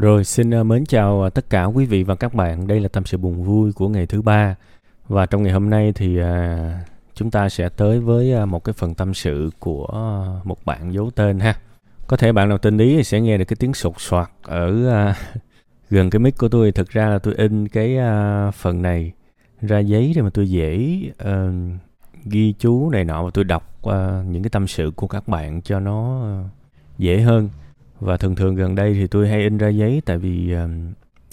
Rồi xin à, mến chào à, tất cả quý vị và các bạn. Đây là tâm sự buồn vui của ngày thứ ba và trong ngày hôm nay thì à, chúng ta sẽ tới với một cái phần tâm sự của một bạn giấu tên ha. Có thể bạn nào tên ý thì sẽ nghe được cái tiếng sột soạt ở gần cái mic của tôi. Thực ra là tôi in cái phần này ra giấy để mà tôi dễ uh, ghi chú này nọ và tôi đọc uh, những cái tâm sự của các bạn cho nó ờ, dễ hơn và thường thường gần đây thì tôi hay in ra giấy tại vì uh,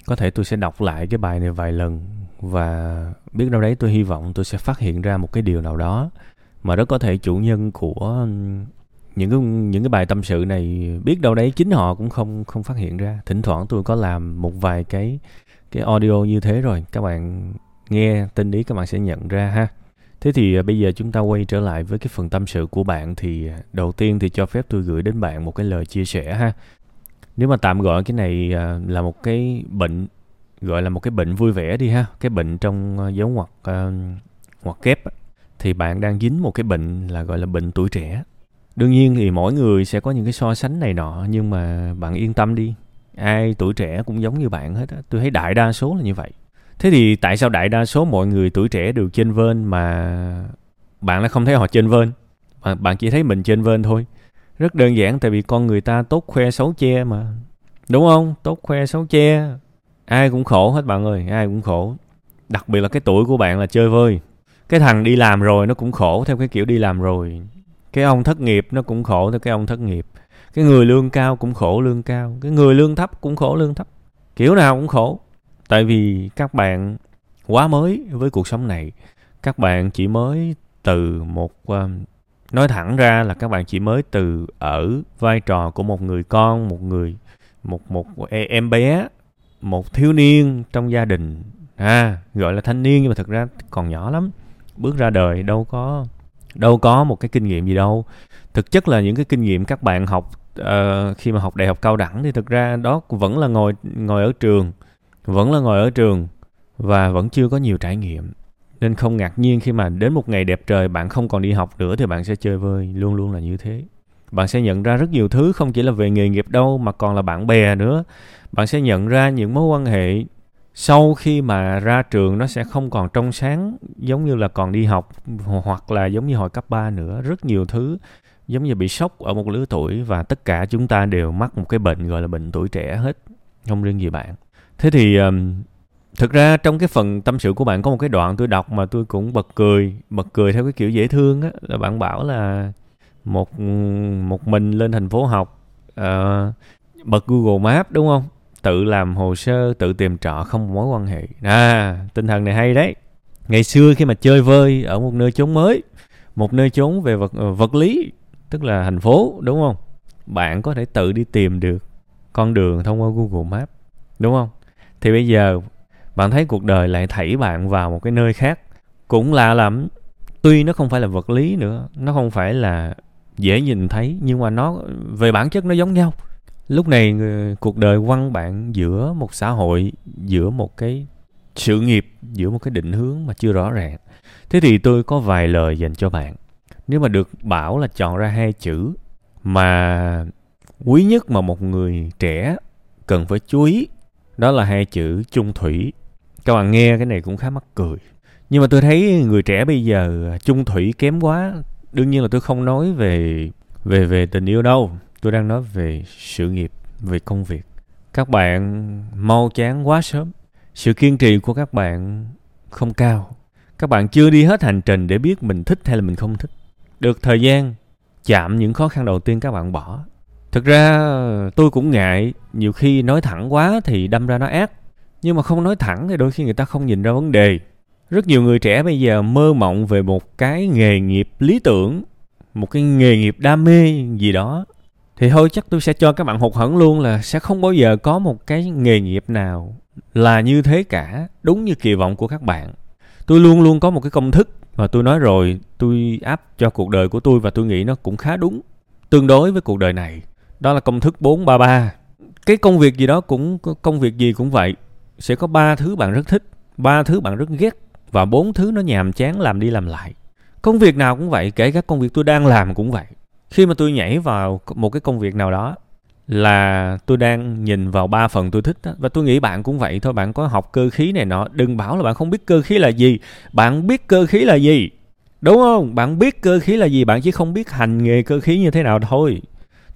có thể tôi sẽ đọc lại cái bài này vài lần. Và biết đâu đấy tôi hy vọng tôi sẽ phát hiện ra một cái điều nào đó mà rất có thể chủ nhân của những cái những cái bài tâm sự này biết đâu đấy chính họ cũng không không phát hiện ra. Thỉnh thoảng tôi có làm một vài cái cái audio như thế rồi. Các bạn nghe tin ý các bạn sẽ nhận ra ha. Thế thì à, bây giờ chúng ta quay trở lại với cái phần tâm sự của bạn thì à, đầu tiên thì cho phép tôi gửi đến bạn một cái lời chia sẻ ha. Nếu mà tạm gọi cái này à, là một cái bệnh gọi là một cái bệnh vui vẻ đi ha, cái bệnh trong dấu ngoặc ngoặc kép thì bạn đang dính một cái bệnh là gọi là bệnh tuổi trẻ. Đương nhiên thì mỗi người sẽ có những cái so sánh này nọ nhưng mà bạn yên tâm đi. Ai tuổi trẻ cũng giống như bạn hết á. Tôi thấy đại đa số là như vậy thế thì tại sao đại đa số mọi người tuổi trẻ đều trên vên mà bạn lại không thấy họ trên vên? Bạn, bạn chỉ thấy mình trên vên thôi. Rất đơn giản tại vì con người ta tốt khoe xấu che mà. Đúng không? Tốt khoe xấu che. Ai cũng khổ hết bạn ơi ai cũng khổ. Đặc biệt là cái tuổi của bạn là chơi vơi. Cái thằng đi làm rồi nó cũng khổ theo cái kiểu đi làm rồi. Cái ông thất nghiệp nó cũng khổ theo cái ông thất nghiệp. Cái người lương cao cũng khổ lương cao. Cái người lương thấp cũng khổ lương thấp. Kiểu nào cũng khổ tại vì các bạn quá mới với cuộc sống này. Các bạn chỉ mới từ một ờ, nói thẳng ra là các bạn chỉ mới từ ở vai trò của một người con một người một một em bé một thiếu niên trong gia đình. À gọi là thanh niên nhưng mà thực ra còn nhỏ lắm. Bước ra đời đâu có đâu có một cái kinh nghiệm gì đâu. Thực chất là những cái kinh nghiệm các bạn học uh, khi mà học đại học cao đẳng thì thực ra đó vẫn là ngồi ngồi ở trường vẫn là ngồi ở trường và vẫn chưa có nhiều trải nghiệm. Nên không ngạc nhiên khi mà đến một ngày đẹp trời, bạn không còn đi học nữa thì bạn sẽ chơi vơi, luôn luôn là như thế. Bạn sẽ nhận ra rất nhiều thứ, không chỉ là về nghề nghiệp đâu mà còn là bạn bè nữa. Bạn sẽ nhận ra những mối quan hệ sau khi mà ra trường nó sẽ không còn trong sáng, giống như là còn đi học, hoặc là giống như hồi cấp 3 nữa. Rất nhiều thứ giống như bị sốc ở một lứa tuổi và tất cả chúng ta đều mắc một cái bệnh gọi là bệnh tuổi trẻ hết, không riêng gì bạn thế thì um, thực ra trong cái phần tâm sự của bạn có một cái đoạn tôi đọc mà tôi cũng bật cười bật cười theo cái kiểu dễ thương á là bạn bảo là một một mình lên thành phố học uh, bật Google Maps đúng không? Tự làm hồ sơ tự tìm trọ không mối quan hệ. À tinh thần này hay đấy. Ngày xưa khi mà chơi vơi ở một nơi chốn mới một nơi chốn về vật ờ, vật lý tức là thành phố đúng không? Bạn có thể tự đi tìm được con đường thông qua Google Maps đúng không? Thì bây giờ, bạn thấy cuộc đời lại thảy bạn vào một cái nơi khác. Cũng lạ lắm, tuy nó không phải là vật lý nữa, nó không phải là dễ nhìn thấy, nhưng mà nó, về bản chất nó giống nhau. Lúc này cuộc đời quăng bạn giữa một xã hội, giữa một cái sự nghiệp, giữa một cái định hướng mà chưa rõ ràng. Thế thì tôi có vài lời dành cho bạn. Nếu mà được bảo là chọn ra hai chữ mà quý nhất mà một người trẻ cần phải chú ý đó là hai chữ chung thủy. Các bạn nghe cái này cũng khá mắc cười. Nhưng mà tôi thấy người trẻ bây giờ à, chung thủy kém quá. Đương nhiên là tôi không nói về về về tình yêu đâu. Tôi đang nói về sự nghiệp, về công việc. Các bạn mau chán quá sớm. Sự kiên trì của các bạn không cao. Các bạn chưa đi hết hành trình để biết mình thích hay là mình không thích. Được thời gian, chạm những khó khăn đầu tiên các bạn bỏ thực ra, tôi cũng ngại nhiều khi nói thẳng quá thì đâm ra nó ác. Nhưng mà không nói thẳng thì đôi khi người ta không nhìn ra vấn đề. Rất nhiều người trẻ bây giờ mơ mộng về một cái nghề nghiệp lý tưởng, một cái nghề nghiệp đam mê gì đó. Thì thôi, chắc tôi sẽ cho các bạn hụt hẫng luôn là sẽ không bao giờ có một cái nghề nghiệp nào là như thế cả, đúng như kỳ vọng của các bạn. Tôi luôn luôn có một cái công thức mà tôi nói rồi, tôi áp cho cuộc đời của tôi và tôi nghĩ nó cũng khá đúng, tương đối với cuộc đời này đó là công thức 433 cái công việc gì đó cũng, công việc gì cũng vậy. Sẽ có ba thứ bạn rất thích, ba thứ bạn rất ghét, và bốn thứ nó nhàm chán làm đi làm lại. Công việc nào cũng vậy, kể cả công việc tôi đang làm cũng vậy. Khi mà tôi nhảy vào một cái công việc nào đó là tôi đang nhìn vào ba phần tôi thích đó. và tôi nghĩ bạn cũng vậy thôi, bạn có học cơ khí này nọ, đừng bảo là bạn không biết cơ khí là gì. Bạn biết cơ khí là gì, đúng không? Bạn biết cơ khí là gì, bạn chỉ không biết hành nghề cơ khí như thế nào thôi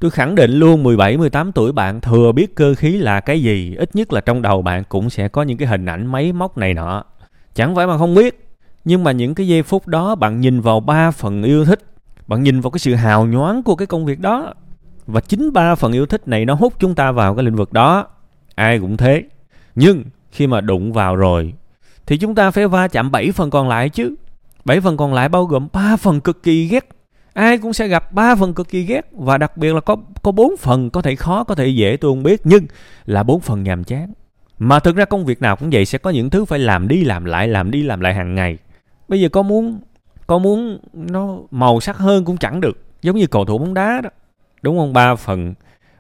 tôi khẳng định luôn 17 18 tuổi bạn thừa biết cơ khí là cái gì, ít nhất là trong đầu bạn cũng sẽ có những cái hình ảnh máy móc này nọ. Chẳng phải mà không biết, nhưng mà những cái giây phút đó bạn nhìn vào ba phần yêu thích, bạn nhìn vào cái sự hào nhoáng của cái công việc đó. Và chính ba phần yêu thích này nó hút chúng ta vào cái lĩnh vực đó. Ai cũng thế. Nhưng khi mà đụng vào rồi, thì chúng ta phải va chạm 7 phần còn lại chứ. 7 phần còn lại bao gồm 3 phần cực kỳ ghét ai cũng sẽ gặp ba phần cực kỳ ghét và đặc biệt là có có bốn phần có thể khó, có thể dễ, tôi không biết, nhưng là bốn phần nhàm chán. Mà thực ra công việc nào cũng vậy, sẽ có những thứ phải làm đi làm lại, làm đi làm lại hàng ngày. Bây giờ có muốn có muốn nó màu sắc hơn cũng chẳng được, giống như cầu thủ bóng đá đó. Đúng không? Ba phần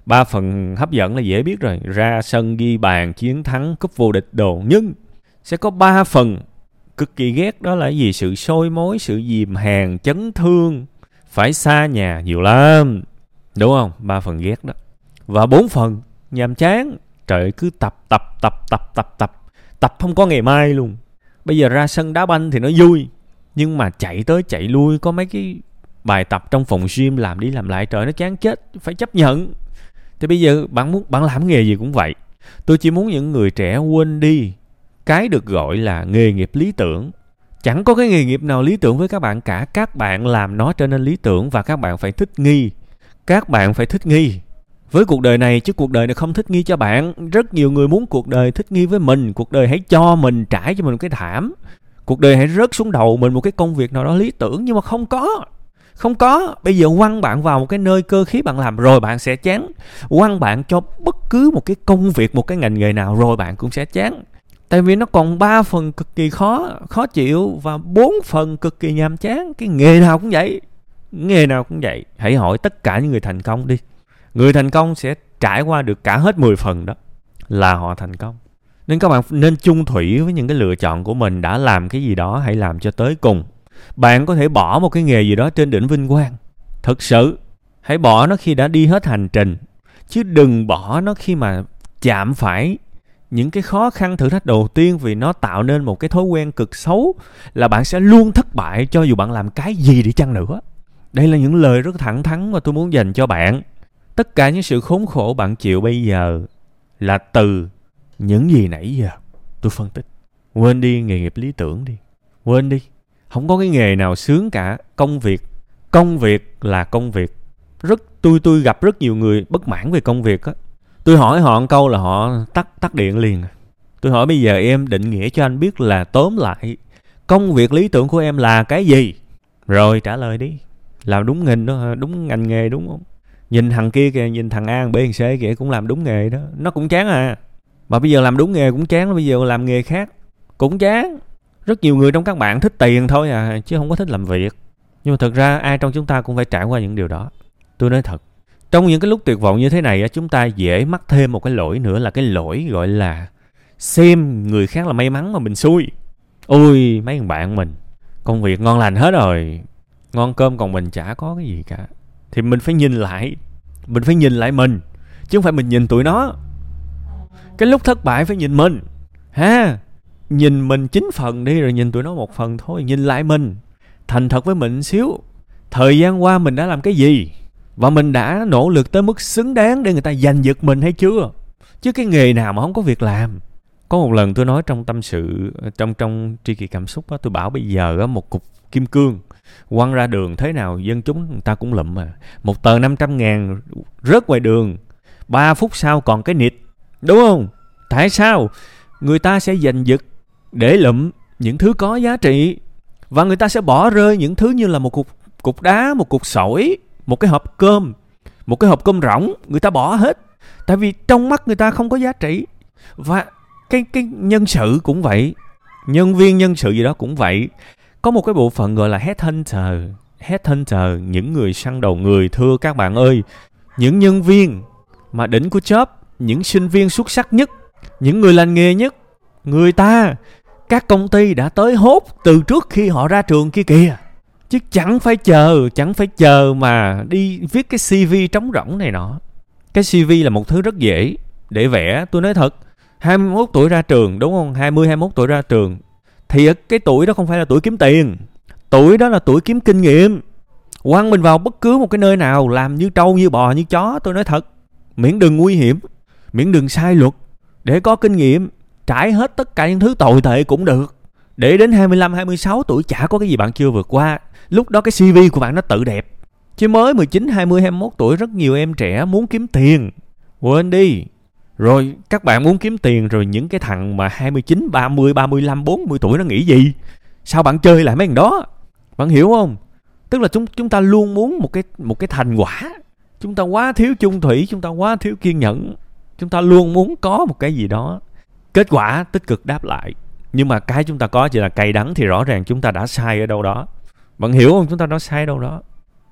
ba phần hấp dẫn là dễ biết rồi. Ra sân, ghi bàn, chiến thắng, cúp vô địch đồ. Nhưng sẽ có ba phần cực kỳ ghét, đó là gì? Sự sôi mối, sự dìm hàng, chấn thương phải xa nhà nhiều lắm. Đúng không? Ba phần ghét đó. Và bốn phần, nhàm chán. Trời cứ tập tập tập tập tập tập. Tập không có ngày mai luôn. Bây giờ ra sân đá banh thì nó vui. Nhưng mà chạy tới chạy lui, có mấy cái bài tập trong phòng gym làm đi làm lại, trời, nó chán chết. Phải chấp nhận. Thì bây giờ bạn muốn, bạn làm nghề gì cũng vậy. Tôi chỉ muốn những người trẻ quên đi. Cái được gọi là nghề nghiệp lý tưởng chẳng có cái nghề nghiệp nào lý tưởng với các bạn cả. Các bạn làm nó trở nên lý tưởng và các bạn phải thích nghi. Các bạn phải thích nghi. Với cuộc đời này, chứ cuộc đời này không thích nghi cho bạn. Rất nhiều người muốn cuộc đời thích nghi với mình. Cuộc đời hãy cho mình, trải cho mình một cái thảm. Cuộc đời hãy rớt xuống đầu mình một cái công việc nào đó lý tưởng, nhưng mà không có. Không có. Bây giờ quăng bạn vào một cái nơi cơ khí bạn làm rồi bạn sẽ chán. Quăng bạn cho bất cứ một cái công việc, một cái ngành nghề nào rồi bạn cũng sẽ chán tại vì nó còn ba phần cực kỳ khó khó chịu và bốn phần cực kỳ nhàm chán. Cái nghề nào cũng vậy. Nghề nào cũng vậy. Hãy hỏi tất cả những người thành công đi. Người thành công sẽ trải qua được cả hết 10 phần đó là họ thành công. Nên các bạn nên chung thủy với những cái lựa chọn của mình. Đã làm cái gì đó, hãy làm cho tới cùng. Bạn có thể bỏ một cái nghề gì đó trên đỉnh vinh quang. Thực sự, hãy bỏ nó khi đã đi hết hành trình. Chứ đừng bỏ nó khi mà chạm phải những cái khó khăn thử thách đầu tiên vì nó tạo nên một cái thói quen cực xấu là bạn sẽ luôn thất bại cho dù bạn làm cái gì đi chăng nữa. Đây là những lời rất thẳng thắn mà tôi muốn dành cho bạn. Tất cả những sự khốn khổ bạn chịu bây giờ là từ những gì nãy giờ. Tôi phân tích. Quên đi nghề nghiệp lý tưởng đi. Quên đi. Không có cái nghề nào sướng cả. Công việc. Công việc là công việc. Rất, tôi tôi gặp rất nhiều người bất mãn về công việc á tôi hỏi họ một câu là họ tắt tắt điện liền. Tôi hỏi bây giờ em định nghĩa cho anh biết là tóm lại công việc lý tưởng của em là cái gì? Rồi trả lời đi. Làm đúng ngành đó, đúng ngành nghề đúng không? Nhìn thằng kia kìa, nhìn thằng a b, thằng c kìa, cũng làm đúng nghề đó. Nó cũng chán à. Mà bây giờ làm đúng nghề cũng chán, bây giờ làm nghề khác cũng chán. Rất nhiều người trong các bạn thích tiền thôi à chứ không có thích làm việc. Nhưng mà thật ra ai trong chúng ta cũng phải trải qua những điều đó. Tôi nói thật trong những cái lúc tuyệt vọng như thế này chúng ta dễ mắc thêm một cái lỗi nữa là cái lỗi gọi là xem người khác là may mắn mà mình xui. Ôi, mấy thằng bạn mình, công việc ngon lành hết rồi. Ngon cơm còn mình chả có cái gì cả. Thì mình phải nhìn lại, mình phải nhìn lại mình, chứ không phải mình nhìn tụi nó. Cái lúc thất bại phải nhìn mình. Ha, nhìn mình chín phần đi rồi nhìn tụi nó một phần thôi, nhìn lại mình. Thành thật với mình xíu, thời gian qua mình đã làm cái gì? Và mình đã nỗ lực tới mức xứng đáng để người ta giành giật mình hay chưa? Chứ cái nghề nào mà không có việc làm? Có một lần tôi nói trong tâm sự, trong trong tri kỳ cảm xúc á, tôi bảo bây giờ á, một cục kim cương quăng ra đường thế nào dân chúng người ta cũng lụm mà một tờ 500 ngàn rớt ngoài đường 3 phút sau còn cái nịt, đúng không? Tại sao người ta sẽ giành giật để lụm những thứ có giá trị? Và người ta sẽ bỏ rơi những thứ như là một cục cục đá, một cục sỏi một cái hộp cơm một cái hộp cơm rỗng người ta bỏ hết. Tại vì trong mắt người ta không có giá trị. Và cái cái nhân sự cũng vậy nhân viên nhân sự gì đó cũng vậy. Có một cái bộ phận gọi là headhunter headhunter những người săn đầu người thưa các bạn ơi. Những nhân viên mà đỉnh của chớp, những sinh viên xuất sắc nhất những người lành nghề nhất người ta các công ty đã tới hốt từ trước khi họ ra trường kia kìa chứ chẳng phải chờ chẳng phải chờ mà đi viết cái cv trống rỗng này nọ. Cái cv là một thứ rất dễ để vẽ tôi nói thật. 21 tuổi ra trường đúng không? 20 21 tuổi ra trường. Thì cái tuổi đó không phải là tuổi kiếm tiền. Tuổi đó là tuổi kiếm kinh nghiệm. Quăng mình vào bất cứ một cái nơi nào làm như trâu như bò như chó tôi nói thật. Miễn đừng nguy hiểm miễn đừng sai luật. Để có kinh nghiệm trải hết tất cả những thứ tồi tệ cũng được. Để đến 25, 26 tuổi chả có cái gì bạn chưa vượt qua lúc đó cái CV của bạn nó tự đẹp chứ mới 19, 20, 21 tuổi rất nhiều em trẻ muốn kiếm tiền quên đi rồi các bạn muốn kiếm tiền rồi những cái thằng mà 29, 30, 35, 40 tuổi nó nghĩ gì? Sao bạn chơi lại mấy thằng đó? Bạn hiểu không? Tức là chúng chúng ta luôn muốn một cái một cái thành quả. Chúng ta quá thiếu chung thủy, chúng ta quá thiếu kiên nhẫn. Chúng ta luôn muốn có một cái gì đó. Kết quả tích cực đáp lại. Nhưng mà cái chúng ta có chỉ là cay đắng thì rõ ràng chúng ta đã sai ở đâu đó. Bạn hiểu không? Chúng ta nói sai đâu đó.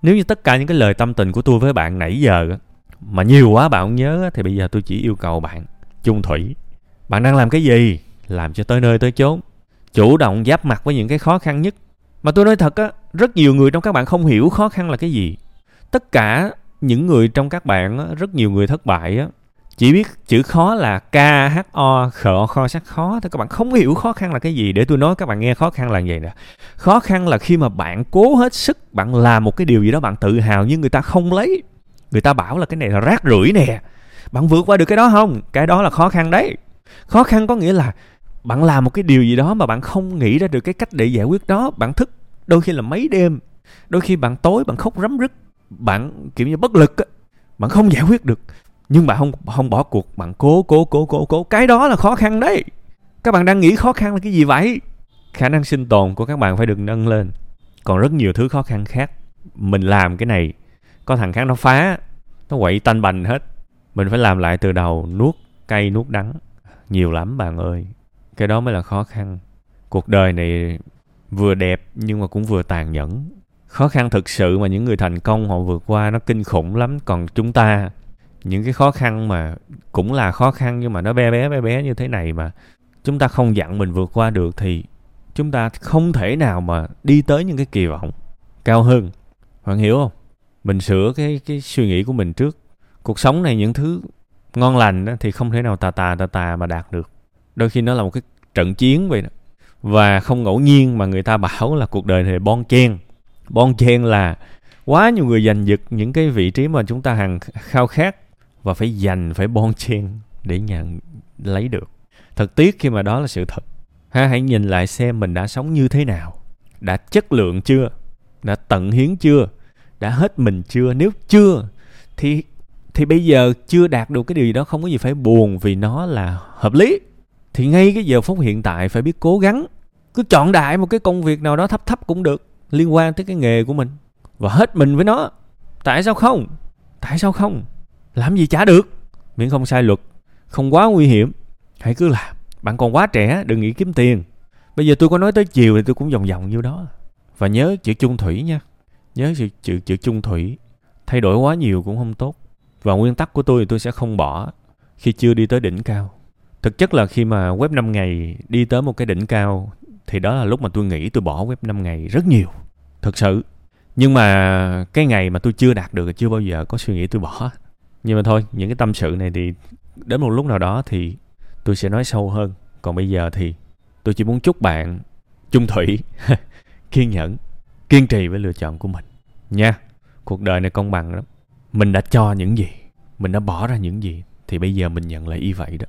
Nếu như tất cả những cái lời tâm tình của tôi với bạn nãy giờ mà nhiều quá bạn không nhớ thì bây giờ tôi chỉ yêu cầu bạn chung thủy. Bạn đang làm cái gì? Làm cho tới nơi tới chốn. Chủ động giáp mặt với những cái khó khăn nhất. Mà tôi nói thật á rất nhiều người trong các bạn không hiểu khó khăn là cái gì. Tất cả những người trong các bạn á, rất nhiều người thất bại á chỉ biết chữ khó là k h o khờ kho sắc khó. Thì các bạn không hiểu khó khăn là cái gì. Để tôi nói các bạn nghe khó khăn là gì nè. Khó khăn là khi mà bạn cố hết sức, bạn làm một cái điều gì đó bạn tự hào nhưng người ta không lấy. Người ta bảo là cái này là rác rưởi nè. Bạn vượt qua được cái đó không? Cái đó là khó khăn đấy. Khó khăn có nghĩa là bạn làm một cái điều gì đó mà bạn không nghĩ ra được cái cách để giải quyết đó. Bạn thức đôi khi là mấy đêm. Đôi khi bạn tối bạn khóc rắm rứt. Bạn, kiểu như, bất lực á. Bạn không giải quyết được nhưng bạn không không bỏ cuộc, bạn cố cố cố cố cố. Cái đó là khó khăn đấy. Các bạn đang nghĩ khó khăn là cái gì vậy? Khả năng sinh tồn của các bạn phải được nâng lên. Còn rất nhiều thứ khó khăn khác. Mình làm cái này, có thằng khác nó phá, nó quậy tanh bành hết. Mình phải làm lại từ đầu, nuốt cay, nuốt đắng. Nhiều lắm, bạn ơi. Cái đó mới là khó khăn. Cuộc đời này vừa đẹp nhưng mà cũng vừa tàn nhẫn. Khó khăn thực sự mà những người thành công họ vượt qua nó kinh khủng lắm. Còn chúng ta những cái khó khăn mà cũng là khó khăn nhưng mà nó bé bé bé bé như thế này mà chúng ta không dặn mình vượt qua được thì chúng ta không thể nào mà đi tới những cái kỳ vọng cao hơn. Bạn hiểu không? Mình sửa cái cái suy nghĩ của mình trước. Cuộc sống này những thứ ngon lành đó, thì không thể nào tà tà tà tà mà đạt được. Đôi khi nó là một cái trận chiến vậy đó. Và không ngẫu nhiên mà người ta bảo là cuộc đời này bon chen. Bon chen là quá nhiều người giành giật những cái vị trí mà chúng ta hằng khao khát và phải dành phải bon chen để nhận lấy được. Thật tiếc khi mà đó là sự thật. Ha, hãy nhìn lại xem mình đã sống như thế nào. Đã chất lượng chưa? Đã tận hiến chưa? Đã hết mình chưa? Nếu chưa, thì thì bây giờ chưa đạt được cái điều gì đó không có gì phải buồn vì nó là hợp lý. Thì ngay cái giờ phút hiện tại phải biết cố gắng. Cứ chọn đại một cái công việc nào đó thấp thấp cũng được, liên quan tới cái nghề của mình. Và hết mình với nó. Tại sao không? Tại sao không? Làm gì chả được. Miễn không sai luật không quá nguy hiểm. Hãy cứ làm. Bạn còn quá trẻ đừng nghĩ kiếm tiền. Bây giờ tôi có nói tới chiều thì tôi cũng vòng vòng như đó. Và nhớ chữ chung thủy nha. Nhớ chữ, chữ chữ chung thủy. Thay đổi quá nhiều cũng không tốt. Và nguyên tắc của tôi thì tôi sẽ không bỏ khi chưa đi tới đỉnh cao. Thực chất là khi mà web 5 ngày đi tới một cái đỉnh cao thì đó là lúc mà tôi nghĩ tôi bỏ web 5 ngày rất nhiều. Thực sự. Nhưng mà cái ngày mà tôi chưa đạt được chưa bao giờ có suy nghĩ tôi bỏ nhưng mà thôi, những cái tâm sự này thì đến một lúc nào đó thì tôi sẽ nói sâu hơn. Còn bây giờ thì tôi chỉ muốn chúc bạn chung thủy, kiên nhẫn, kiên trì với lựa chọn của mình. Nha, cuộc đời này công bằng lắm. Mình đã cho những gì, mình đã bỏ ra những gì, thì bây giờ mình nhận lại y vậy đó.